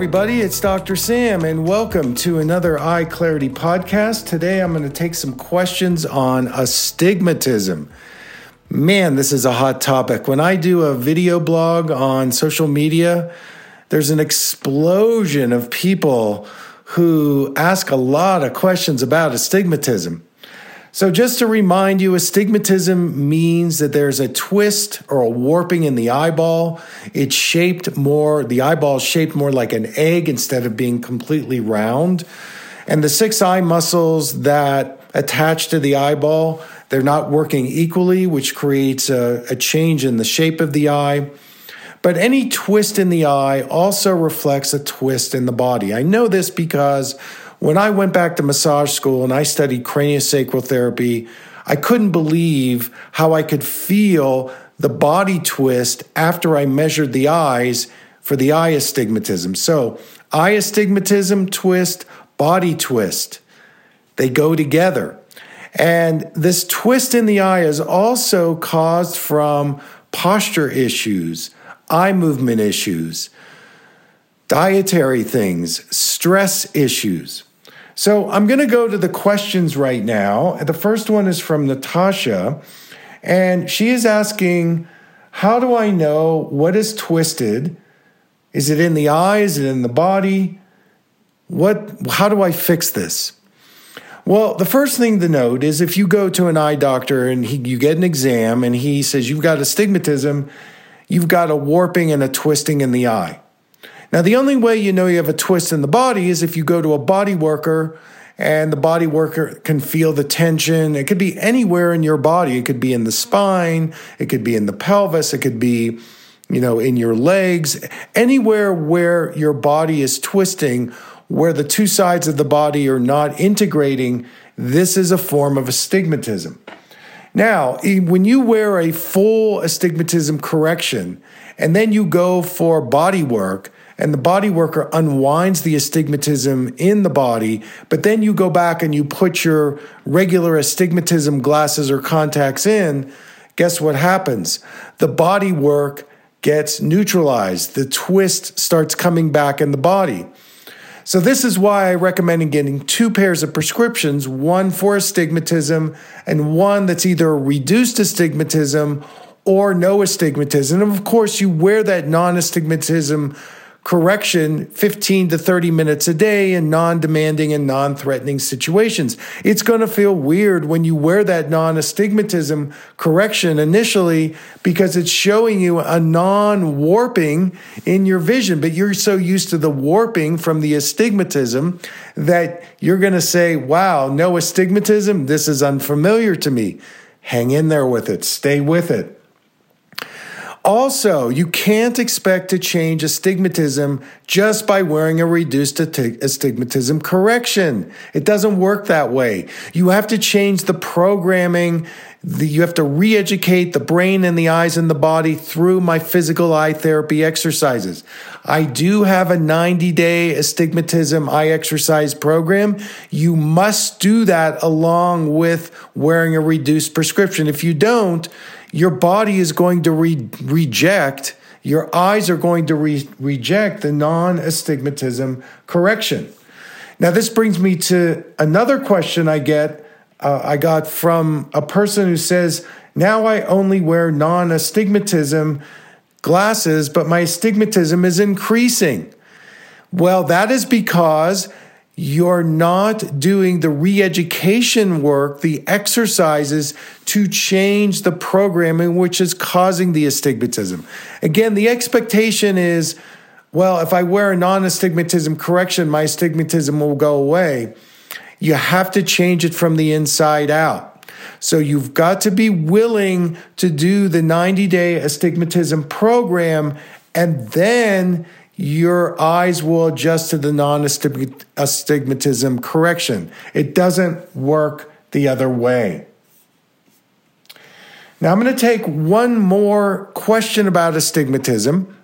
Everybody, it's Dr. Sam, and welcome to another Eye Clarity podcast. Today, I'm going to take some questions on astigmatism. Man, this is a hot topic. When I do a video blog on social media, there's an explosion of people who ask a lot of questions about astigmatism. So, just to remind you, astigmatism means that there's a twist or a warping in the eyeball. It's shaped more, the eyeball is shaped more like an egg instead of being completely round. And the six eye muscles that attach to the eyeball, they're not working equally, which creates a, a change in the shape of the eye. But any twist in the eye also reflects a twist in the body. I know this because when I went back to massage school and I studied craniosacral therapy, I couldn't believe how I could feel the body twist after I measured the eyes for the eye astigmatism. So, eye astigmatism, twist, body twist, they go together. And this twist in the eye is also caused from posture issues, eye movement issues, dietary things, stress issues. So I'm going to go to the questions right now. The first one is from Natasha, and she is asking, How do I know what is twisted? Is it in the eye? Is it in the body? What, how do I fix this? Well, the first thing to note is if you go to an eye doctor and he, you get an exam and he says you've got astigmatism, you've got a warping and a twisting in the eye. Now, the only way you know you have a twist in the body is if you go to a body worker and the body worker can feel the tension. It could be anywhere in your body. It could be in the spine, it could be in the pelvis, it could be, you know, in your legs, anywhere where your body is twisting, where the two sides of the body are not integrating. This is a form of astigmatism. Now, when you wear a full astigmatism correction and then you go for body work, and the body worker unwinds the astigmatism in the body, but then you go back and you put your regular astigmatism glasses or contacts in, guess what happens? The body work gets neutralized. The twist starts coming back in the body. So, this is why I recommend getting two pairs of prescriptions one for astigmatism and one that's either reduced astigmatism or no astigmatism. And of course, you wear that non astigmatism correction 15 to 30 minutes a day in non demanding and non threatening situations. It's going to feel weird when you wear that non astigmatism correction initially because it's showing you a non warping in your vision, but you're so used to the warping from the astigmatism that you're going to say, wow, no astigmatism, this is unfamiliar to me. Hang in there with it, stay with it. Also, you can't expect to change astigmatism just by wearing a reduced astigmatism correction. It doesn't work that way. You have to change the programming. You have to re educate the brain and the eyes and the body through my physical eye therapy exercises. I do have a 90 day astigmatism eye exercise program. You must do that along with wearing a reduced prescription. If you don't, your body is going to re- reject, your eyes are going to re- reject the non astigmatism correction. Now, this brings me to another question I get. Uh, I got from a person who says, Now I only wear non astigmatism glasses, but my astigmatism is increasing. Well, that is because you're not doing the re education work, the exercises to change the programming which is causing the astigmatism. Again, the expectation is well, if I wear a non astigmatism correction, my astigmatism will go away. You have to change it from the inside out. So you've got to be willing to do the 90 day astigmatism program, and then your eyes will adjust to the non astigmatism correction. It doesn't work the other way. Now, I'm going to take one more question about astigmatism.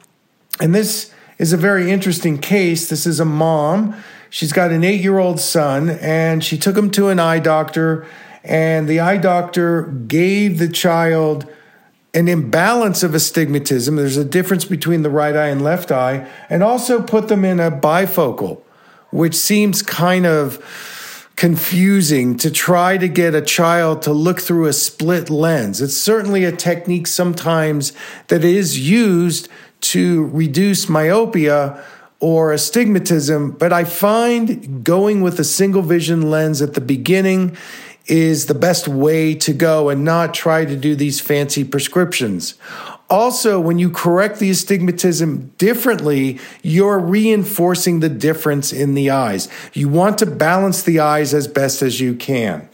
And this is a very interesting case. This is a mom. She's got an eight year old son, and she took him to an eye doctor. And the eye doctor gave the child an imbalance of astigmatism. There's a difference between the right eye and left eye, and also put them in a bifocal, which seems kind of confusing to try to get a child to look through a split lens. It's certainly a technique sometimes that is used to reduce myopia or astigmatism, but I find going with a single vision lens at the beginning is the best way to go and not try to do these fancy prescriptions. Also, when you correct the astigmatism differently, you're reinforcing the difference in the eyes. You want to balance the eyes as best as you can.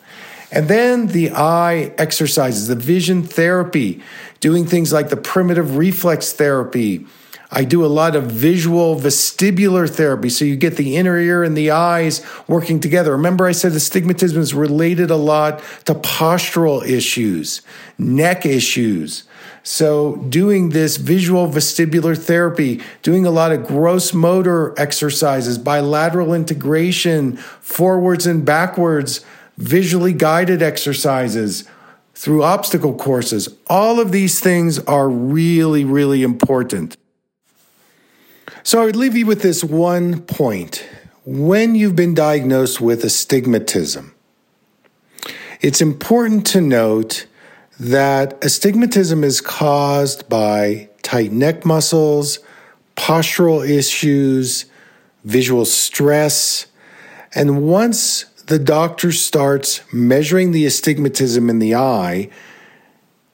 And then the eye exercises, the vision therapy, doing things like the primitive reflex therapy. I do a lot of visual vestibular therapy. So you get the inner ear and the eyes working together. Remember, I said astigmatism is related a lot to postural issues, neck issues. So, doing this visual vestibular therapy, doing a lot of gross motor exercises, bilateral integration, forwards and backwards, visually guided exercises through obstacle courses, all of these things are really, really important. So, I would leave you with this one point. When you've been diagnosed with astigmatism, it's important to note that astigmatism is caused by tight neck muscles, postural issues, visual stress. And once the doctor starts measuring the astigmatism in the eye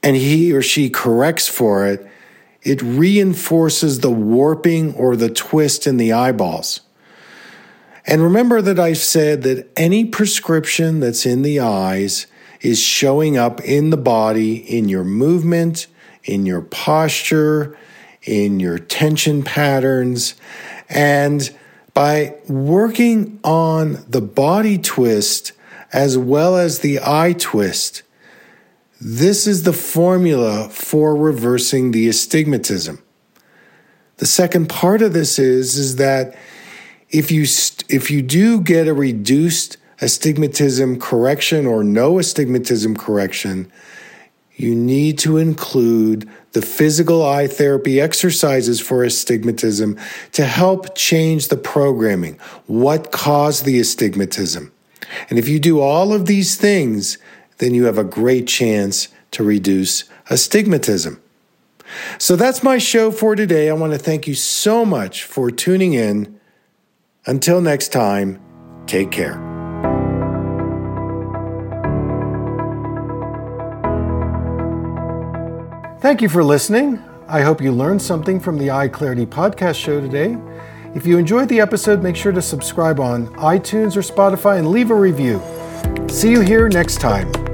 and he or she corrects for it, it reinforces the warping or the twist in the eyeballs. And remember that I've said that any prescription that's in the eyes is showing up in the body, in your movement, in your posture, in your tension patterns. And by working on the body twist as well as the eye twist, this is the formula for reversing the astigmatism. The second part of this is, is that if you, if you do get a reduced astigmatism correction or no astigmatism correction, you need to include the physical eye therapy exercises for astigmatism to help change the programming. What caused the astigmatism? And if you do all of these things, then you have a great chance to reduce astigmatism. So that's my show for today. I want to thank you so much for tuning in. Until next time, take care. Thank you for listening. I hope you learned something from the Eye Clarity podcast show today. If you enjoyed the episode, make sure to subscribe on iTunes or Spotify and leave a review. See you here next time.